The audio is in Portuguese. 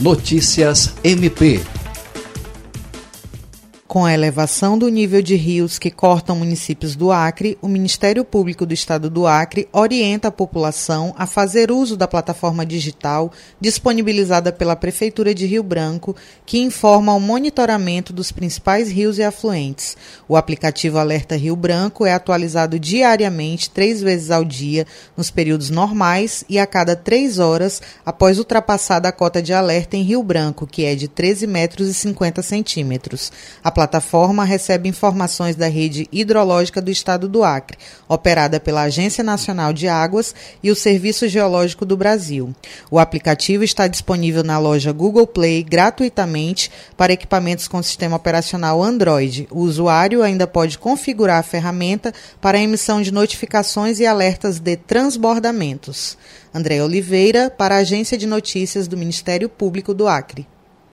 Notícias MP com a elevação do nível de rios que cortam municípios do Acre, o Ministério Público do Estado do Acre orienta a população a fazer uso da plataforma digital disponibilizada pela Prefeitura de Rio Branco, que informa o monitoramento dos principais rios e afluentes. O aplicativo Alerta Rio Branco é atualizado diariamente, três vezes ao dia, nos períodos normais e a cada três horas após ultrapassada a cota de alerta em Rio Branco, que é de 13 metros e 50 centímetros. A plataforma recebe informações da rede hidrológica do estado do Acre, operada pela Agência Nacional de Águas e o Serviço Geológico do Brasil. O aplicativo está disponível na loja Google Play gratuitamente para equipamentos com sistema operacional Android. O usuário ainda pode configurar a ferramenta para a emissão de notificações e alertas de transbordamentos. André Oliveira, para a Agência de Notícias do Ministério Público do Acre.